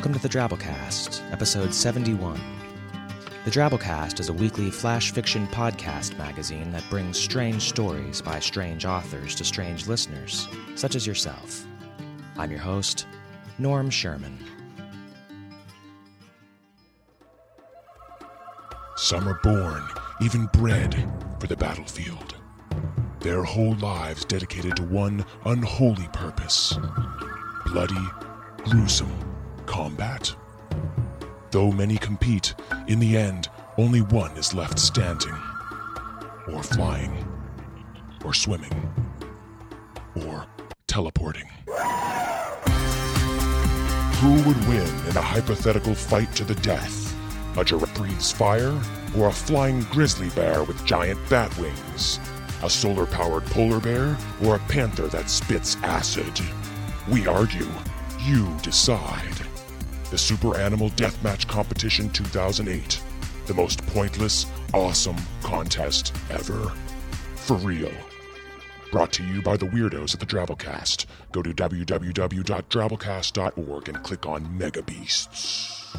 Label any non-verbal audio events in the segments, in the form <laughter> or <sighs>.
Welcome to the Drabblecast, episode 71. The Drabblecast is a weekly flash fiction podcast magazine that brings strange stories by strange authors to strange listeners, such as yourself. I'm your host, Norm Sherman. Some are born, even bred, for the battlefield. Their whole lives dedicated to one unholy purpose bloody, gruesome combat. Though many compete, in the end, only one is left standing, or flying, or swimming, or teleporting. Who would win in a hypothetical fight to the death? A giraffe breathes fire, or a flying grizzly bear with giant bat wings? A solar powered polar bear, or a panther that spits acid? We argue. You decide. The Super Animal Deathmatch Competition 2008. The most pointless, awesome contest ever. For real. Brought to you by the weirdos at the Drabblecast. Go to www.drabblecast.org and click on Mega Beasts.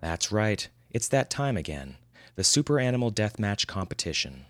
That's right, it's that time again the Super Animal Deathmatch Competition.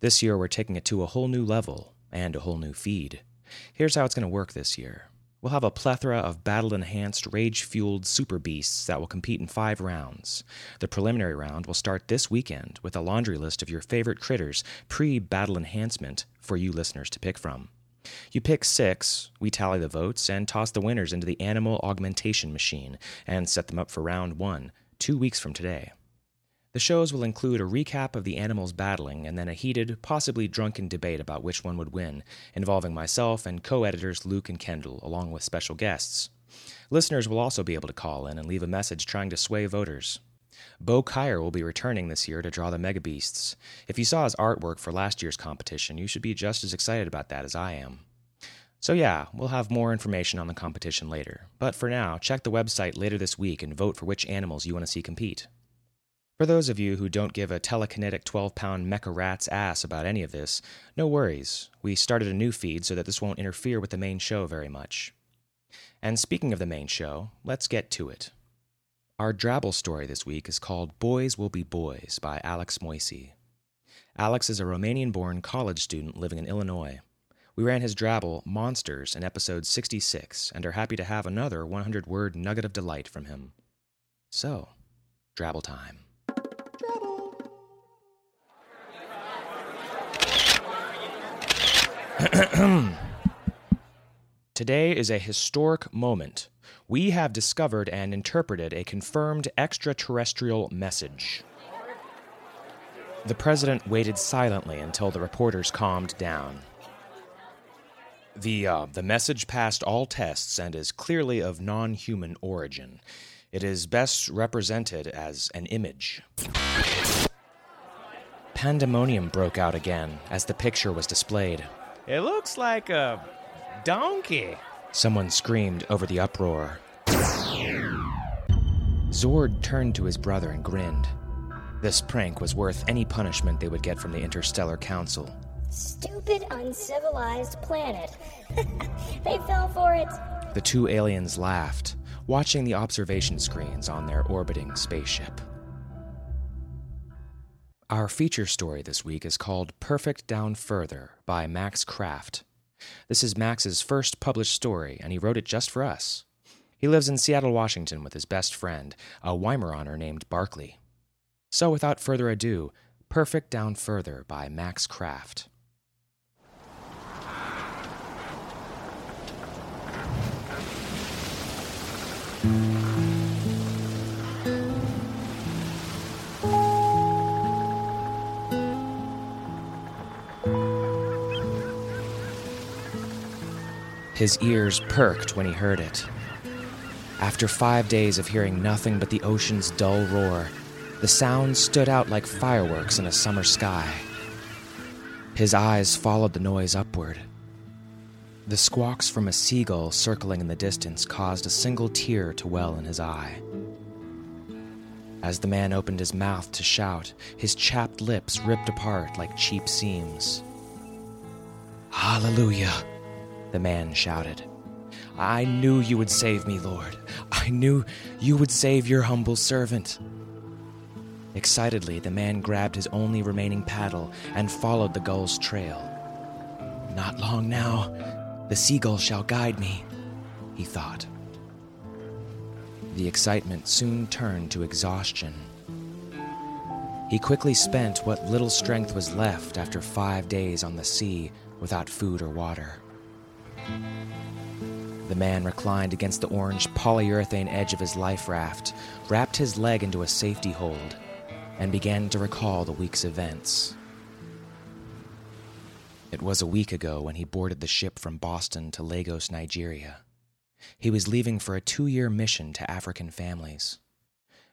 This year we're taking it to a whole new level and a whole new feed. Here's how it's going to work this year. We'll have a plethora of battle enhanced, rage fueled super beasts that will compete in five rounds. The preliminary round will start this weekend with a laundry list of your favorite critters pre battle enhancement for you listeners to pick from. You pick six, we tally the votes, and toss the winners into the animal augmentation machine and set them up for round one, two weeks from today. The shows will include a recap of the animals battling and then a heated, possibly drunken debate about which one would win, involving myself and co editors Luke and Kendall, along with special guests. Listeners will also be able to call in and leave a message trying to sway voters. Bo Kaier will be returning this year to draw the Mega Beasts. If you saw his artwork for last year's competition, you should be just as excited about that as I am. So, yeah, we'll have more information on the competition later. But for now, check the website later this week and vote for which animals you want to see compete. For those of you who don't give a telekinetic 12 pound mecha rat's ass about any of this, no worries. We started a new feed so that this won't interfere with the main show very much. And speaking of the main show, let's get to it. Our Drabble story this week is called Boys Will Be Boys by Alex Moisi. Alex is a Romanian born college student living in Illinois. We ran his Drabble, Monsters, in episode 66, and are happy to have another 100 word nugget of delight from him. So, Drabble time. <clears throat> Today is a historic moment. We have discovered and interpreted a confirmed extraterrestrial message. The president waited silently until the reporters calmed down. The, uh, the message passed all tests and is clearly of non human origin. It is best represented as an image. Pandemonium broke out again as the picture was displayed. It looks like a donkey. Someone screamed over the uproar. Zord turned to his brother and grinned. This prank was worth any punishment they would get from the Interstellar Council. Stupid, uncivilized planet. <laughs> they fell for it. The two aliens laughed, watching the observation screens on their orbiting spaceship. Our feature story this week is called Perfect Down Further by Max Kraft. This is Max's first published story, and he wrote it just for us. He lives in Seattle, Washington with his best friend, a Weimaraner named Barkley. So, without further ado, Perfect Down Further by Max Kraft. His ears perked when he heard it. After five days of hearing nothing but the ocean's dull roar, the sound stood out like fireworks in a summer sky. His eyes followed the noise upward. The squawks from a seagull circling in the distance caused a single tear to well in his eye. As the man opened his mouth to shout, his chapped lips ripped apart like cheap seams. Hallelujah, the man shouted. I knew you would save me, Lord. I knew you would save your humble servant. Excitedly, the man grabbed his only remaining paddle and followed the gull's trail. Not long now, the seagull shall guide me, he thought. The excitement soon turned to exhaustion. He quickly spent what little strength was left after five days on the sea without food or water. The man reclined against the orange polyurethane edge of his life raft, wrapped his leg into a safety hold, and began to recall the week's events. It was a week ago when he boarded the ship from Boston to Lagos, Nigeria. He was leaving for a two year mission to African families.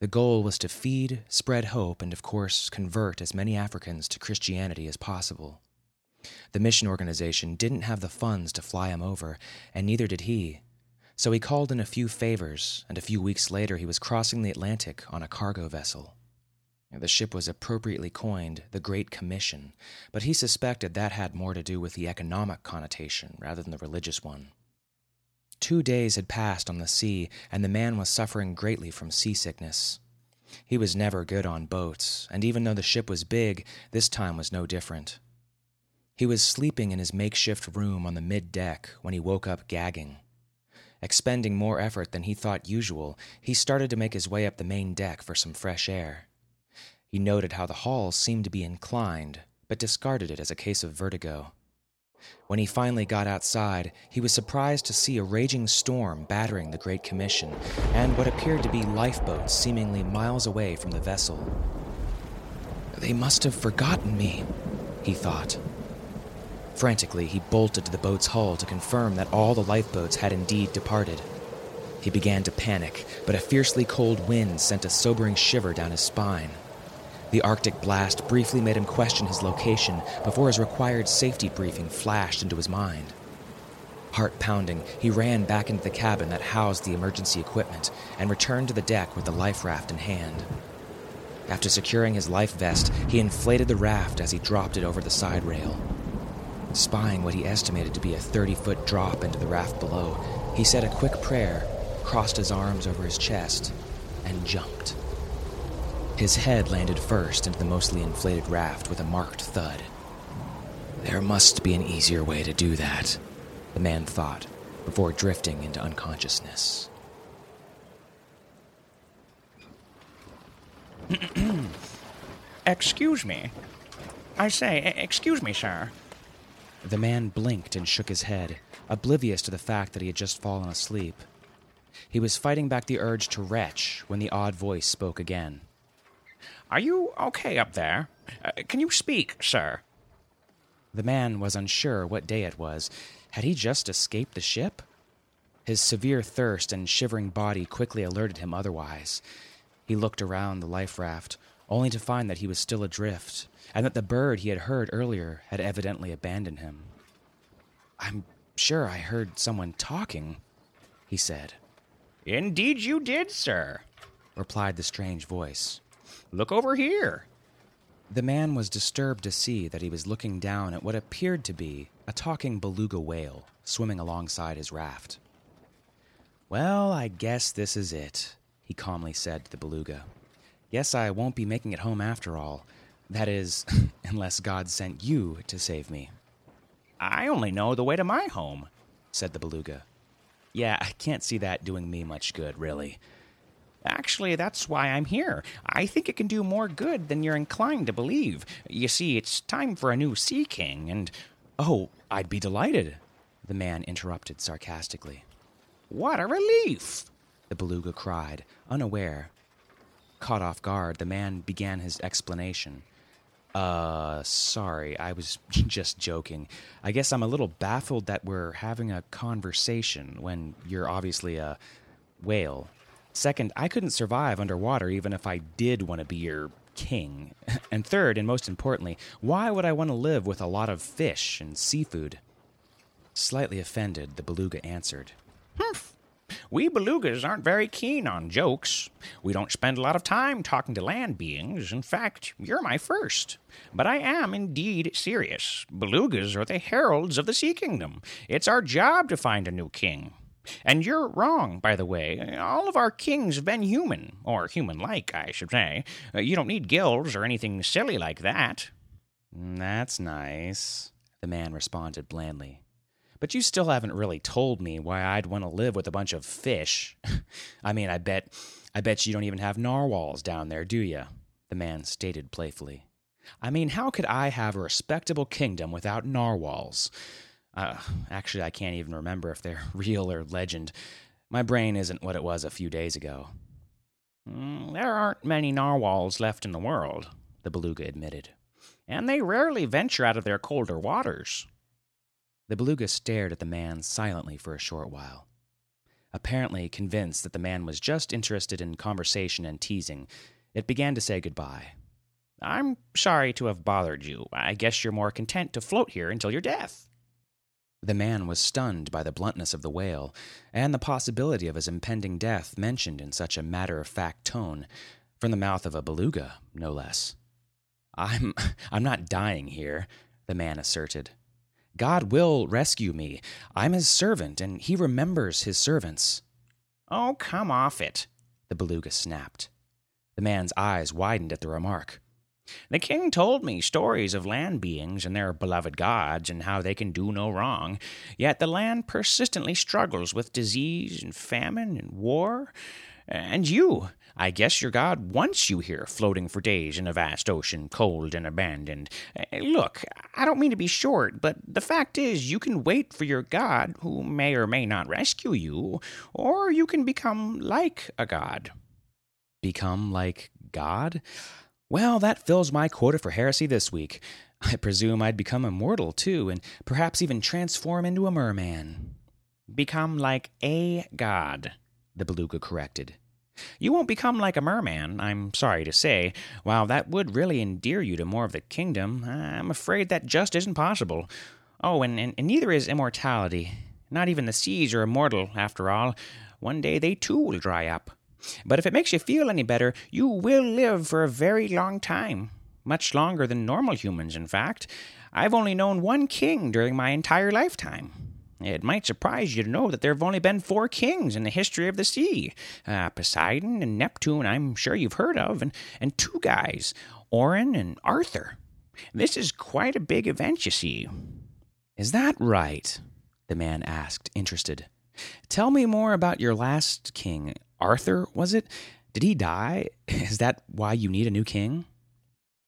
The goal was to feed, spread hope, and of course, convert as many Africans to Christianity as possible. The mission organization didn't have the funds to fly him over, and neither did he. So he called in a few favors, and a few weeks later he was crossing the Atlantic on a cargo vessel. The ship was appropriately coined the Great Commission, but he suspected that had more to do with the economic connotation rather than the religious one. Two days had passed on the sea, and the man was suffering greatly from seasickness. He was never good on boats, and even though the ship was big, this time was no different. He was sleeping in his makeshift room on the mid deck when he woke up gagging. Expending more effort than he thought usual, he started to make his way up the main deck for some fresh air. He noted how the hall seemed to be inclined, but discarded it as a case of vertigo. When he finally got outside, he was surprised to see a raging storm battering the Great Commission and what appeared to be lifeboats seemingly miles away from the vessel. They must have forgotten me, he thought. Frantically, he bolted to the boat's hull to confirm that all the lifeboats had indeed departed. He began to panic, but a fiercely cold wind sent a sobering shiver down his spine. The Arctic blast briefly made him question his location before his required safety briefing flashed into his mind. Heart pounding, he ran back into the cabin that housed the emergency equipment and returned to the deck with the life raft in hand. After securing his life vest, he inflated the raft as he dropped it over the side rail. Spying what he estimated to be a 30 foot drop into the raft below, he said a quick prayer, crossed his arms over his chest, and jumped. His head landed first into the mostly inflated raft with a marked thud. There must be an easier way to do that, the man thought, before drifting into unconsciousness. <clears throat> Excuse me. I say, excuse me, sir. The man blinked and shook his head, oblivious to the fact that he had just fallen asleep. He was fighting back the urge to retch when the odd voice spoke again. Are you okay up there? Uh, can you speak, sir? The man was unsure what day it was. Had he just escaped the ship? His severe thirst and shivering body quickly alerted him otherwise. He looked around the life raft, only to find that he was still adrift, and that the bird he had heard earlier had evidently abandoned him. I'm sure I heard someone talking, he said, Indeed, you did, sir. replied the strange voice. Look over here. The man was disturbed to see that he was looking down at what appeared to be a talking beluga whale swimming alongside his raft. Well, I guess this is it, he calmly said to the beluga. Guess I won't be making it home after all. That is, <laughs> unless God sent you to save me. I only know the way to my home, said the beluga. Yeah, I can't see that doing me much good, really. Actually, that's why I'm here. I think it can do more good than you're inclined to believe. You see, it's time for a new Sea King, and. Oh, I'd be delighted, the man interrupted sarcastically. What a relief! The beluga cried, unaware. Caught off guard, the man began his explanation. Uh, sorry, I was <laughs> just joking. I guess I'm a little baffled that we're having a conversation when you're obviously a whale. Second, I couldn't survive underwater even if I did want to be your king. <laughs> And third, and most importantly, why would I want to live with a lot of fish and seafood? Slightly offended, the beluga answered. Humph. We belugas aren't very keen on jokes. We don't spend a lot of time talking to land beings. In fact, you're my first. But I am indeed serious. Belugas are the heralds of the Sea Kingdom. It's our job to find a new king. And you're wrong, by the way. All of our kings have been human, or human like, I should say. Uh, you don't need gills or anything silly like that. That's nice, the man responded blandly. But you still haven't really told me why I'd want to live with a bunch of fish. <laughs> I mean, I bet I bet you don't even have narwhals down there, do you? The man stated playfully. I mean, how could I have a respectable kingdom without narwhals? Uh, actually, I can't even remember if they're <laughs> real or legend. My brain isn't what it was a few days ago. Mm, there aren't many narwhals left in the world, the beluga admitted, and they rarely venture out of their colder waters. The beluga stared at the man silently for a short while. Apparently convinced that the man was just interested in conversation and teasing, it began to say goodbye. I'm sorry to have bothered you. I guess you're more content to float here until your death. The man was stunned by the bluntness of the whale and the possibility of his impending death mentioned in such a matter of fact tone, from the mouth of a beluga, no less. I'm <laughs> I'm not dying here, the man asserted. God will rescue me. I'm his servant, and he remembers his servants. Oh, come off it, the beluga snapped. The man's eyes widened at the remark. The king told me stories of land beings and their beloved gods and how they can do no wrong, yet the land persistently struggles with disease and famine and war. And you, I guess your God wants you here, floating for days in a vast ocean, cold and abandoned. Eh, look, I don't mean to be short, but the fact is, you can wait for your God, who may or may not rescue you, or you can become like a God. Become like God? Well, that fills my quota for heresy this week. I presume I'd become immortal, too, and perhaps even transform into a merman. Become like a god, the beluga corrected. You won't become like a merman, I'm sorry to say. While that would really endear you to more of the kingdom, I'm afraid that just isn't possible. Oh, and, and, and neither is immortality. Not even the seas are immortal, after all. One day they too will dry up. But if it makes you feel any better, you will live for a very long time. Much longer than normal humans, in fact. I've only known one king during my entire lifetime. It might surprise you to know that there have only been four kings in the history of the sea uh, Poseidon and Neptune, I'm sure you've heard of, and, and two guys, Orin and Arthur. This is quite a big event, you see. Is that right? The man asked, interested. Tell me more about your last king. Arthur, was it? Did he die? <laughs> Is that why you need a new king?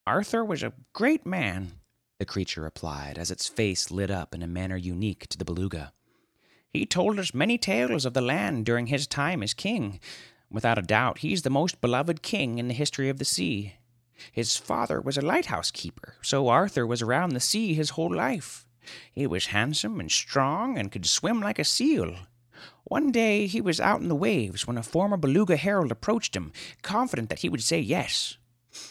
Arthur was a great man, the creature replied as its face lit up in a manner unique to the beluga. He told us many tales of the land during his time as king. Without a doubt, he's the most beloved king in the history of the sea. His father was a lighthouse keeper, so Arthur was around the sea his whole life. He was handsome and strong and could swim like a seal. One day he was out in the waves when a former beluga herald approached him, confident that he would say yes.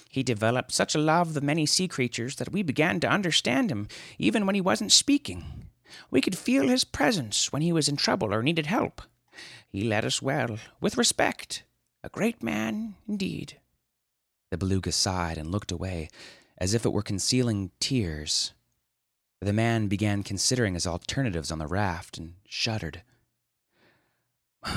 He developed such a love of the many sea creatures that we began to understand him, even when he wasn't speaking. We could feel his presence when he was in trouble or needed help. He led us well, with respect. A great man, indeed. The beluga sighed and looked away, as if it were concealing tears. The man began considering his alternatives on the raft and shuddered. <sighs>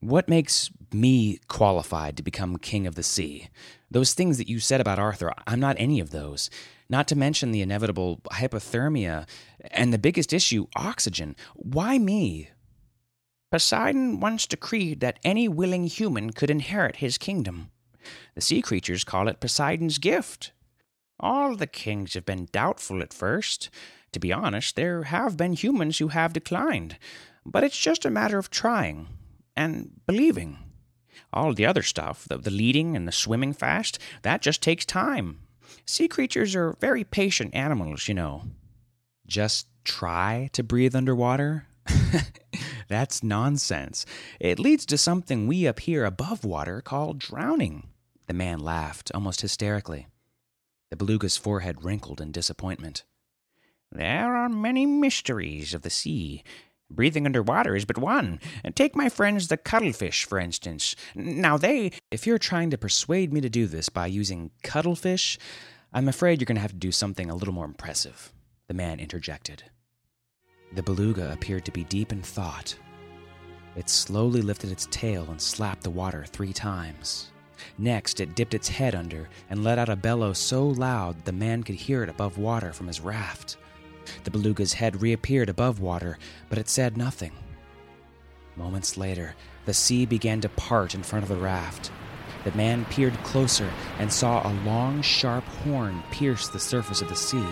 what makes me qualified to become king of the sea? Those things that you said about Arthur, I'm not any of those. Not to mention the inevitable hypothermia and the biggest issue, oxygen. Why me? Poseidon once decreed that any willing human could inherit his kingdom. The sea creatures call it Poseidon's gift. All the kings have been doubtful at first. To be honest, there have been humans who have declined, but it's just a matter of trying and believing. All the other stuff, the, the leading and the swimming fast, that just takes time. Sea creatures are very patient animals, you know. Just try to breathe underwater? <laughs> That's nonsense. It leads to something we up here above water call drowning. The man laughed, almost hysterically. The beluga's forehead wrinkled in disappointment. There are many mysteries of the sea. Breathing underwater is but one. Take my friends the cuttlefish, for instance. Now they. If you're trying to persuade me to do this by using cuttlefish, I'm afraid you're going to have to do something a little more impressive, the man interjected. The beluga appeared to be deep in thought. It slowly lifted its tail and slapped the water three times. Next, it dipped its head under and let out a bellow so loud the man could hear it above water from his raft. The beluga's head reappeared above water, but it said nothing. Moments later, the sea began to part in front of the raft. The man peered closer and saw a long, sharp horn pierce the surface of the sea.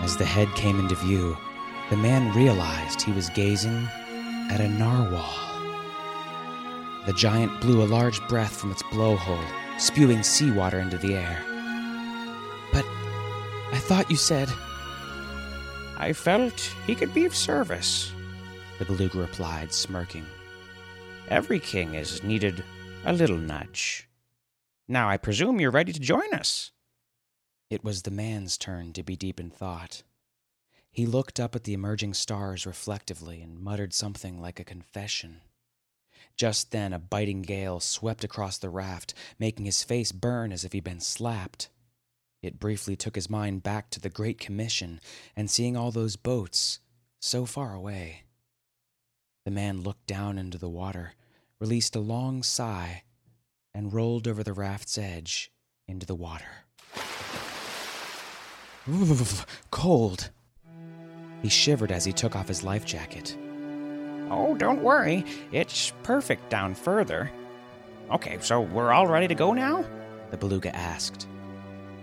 As the head came into view, the man realized he was gazing at a narwhal. The giant blew a large breath from its blowhole, spewing seawater into the air. But I thought you said. I felt he could be of service, the beluga replied, smirking. Every king is needed a little nudge. Now I presume you're ready to join us. It was the man's turn to be deep in thought. He looked up at the emerging stars reflectively and muttered something like a confession. Just then, a biting gale swept across the raft, making his face burn as if he'd been slapped. It briefly took his mind back to the Great Commission and seeing all those boats so far away. The man looked down into the water, released a long sigh, and rolled over the raft's edge into the water. <laughs> Cold. He shivered as he took off his life jacket. Oh, don't worry. It's perfect down further. Okay, so we're all ready to go now? The beluga asked.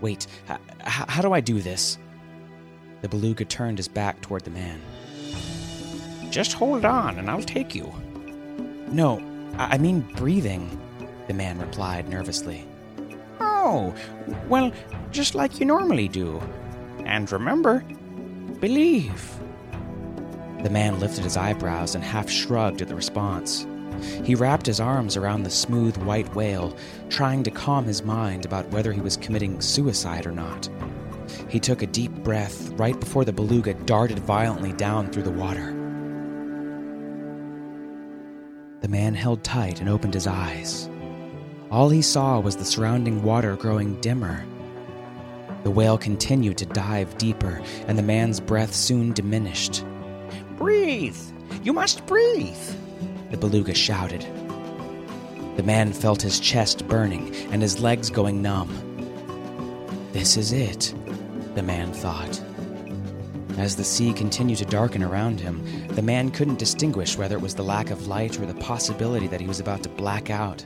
Wait, h- how do I do this? The beluga turned his back toward the man. Just hold on and I'll take you. No, I mean breathing, the man replied nervously. Oh, well, just like you normally do. And remember, believe. The man lifted his eyebrows and half shrugged at the response. He wrapped his arms around the smooth white whale, trying to calm his mind about whether he was committing suicide or not. He took a deep breath right before the beluga darted violently down through the water. The man held tight and opened his eyes. All he saw was the surrounding water growing dimmer. The whale continued to dive deeper, and the man's breath soon diminished. Breathe! You must breathe! The beluga shouted. The man felt his chest burning and his legs going numb. This is it, the man thought. As the sea continued to darken around him, the man couldn't distinguish whether it was the lack of light or the possibility that he was about to black out.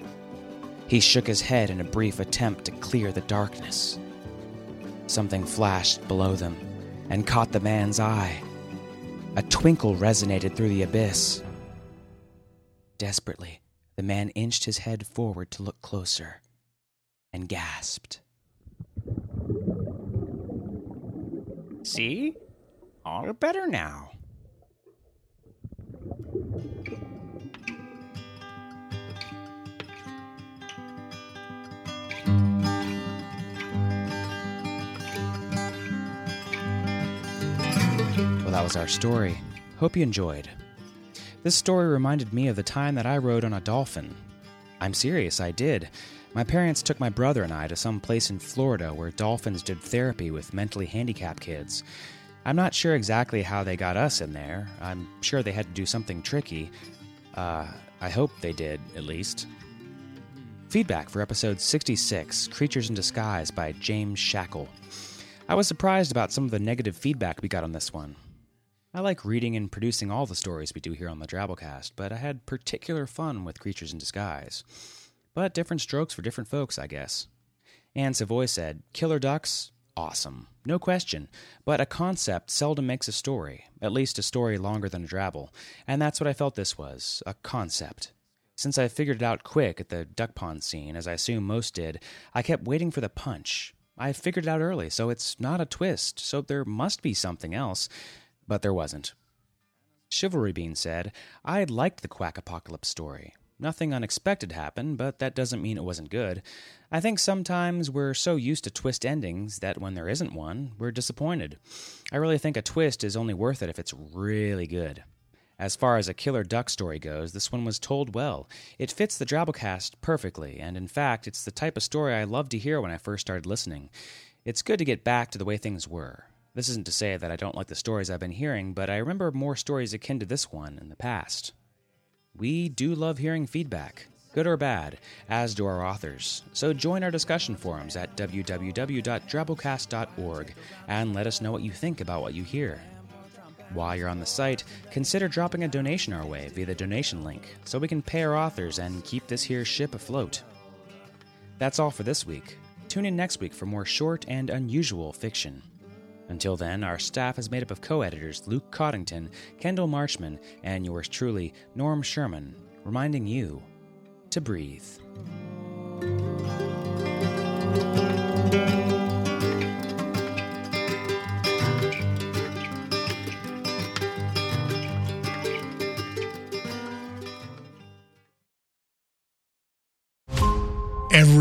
He shook his head in a brief attempt to clear the darkness. Something flashed below them and caught the man's eye. A twinkle resonated through the abyss. Desperately, the man inched his head forward to look closer and gasped. See? All better now. Well, that was our story. Hope you enjoyed. This story reminded me of the time that I rode on a dolphin. I'm serious, I did. My parents took my brother and I to some place in Florida where dolphins did therapy with mentally handicapped kids. I'm not sure exactly how they got us in there. I'm sure they had to do something tricky. Uh, I hope they did, at least. Feedback for episode 66 Creatures in Disguise by James Shackle. I was surprised about some of the negative feedback we got on this one. I like reading and producing all the stories we do here on the Drabblecast, but I had particular fun with Creatures in Disguise. But different strokes for different folks, I guess. Anne Savoy said, Killer Ducks, awesome. No question. But a concept seldom makes a story, at least a story longer than a drabble. And that's what I felt this was a concept. Since I figured it out quick at the duck pond scene, as I assume most did, I kept waiting for the punch. I figured it out early, so it's not a twist, so there must be something else. But there wasn't. Chivalry Bean said, I liked the Quack Apocalypse story. Nothing unexpected happened, but that doesn't mean it wasn't good. I think sometimes we're so used to twist endings that when there isn't one, we're disappointed. I really think a twist is only worth it if it's really good. As far as a killer duck story goes, this one was told well. It fits the Drabblecast perfectly, and in fact, it's the type of story I loved to hear when I first started listening. It's good to get back to the way things were. This isn't to say that I don't like the stories I've been hearing, but I remember more stories akin to this one in the past. We do love hearing feedback, good or bad, as do our authors. So join our discussion forums at www.drabblecast.org and let us know what you think about what you hear. While you're on the site, consider dropping a donation our way via the donation link so we can pay our authors and keep this here ship afloat. That's all for this week. Tune in next week for more short and unusual fiction. Until then, our staff is made up of co editors Luke Coddington, Kendall Marchman, and yours truly, Norm Sherman, reminding you to breathe.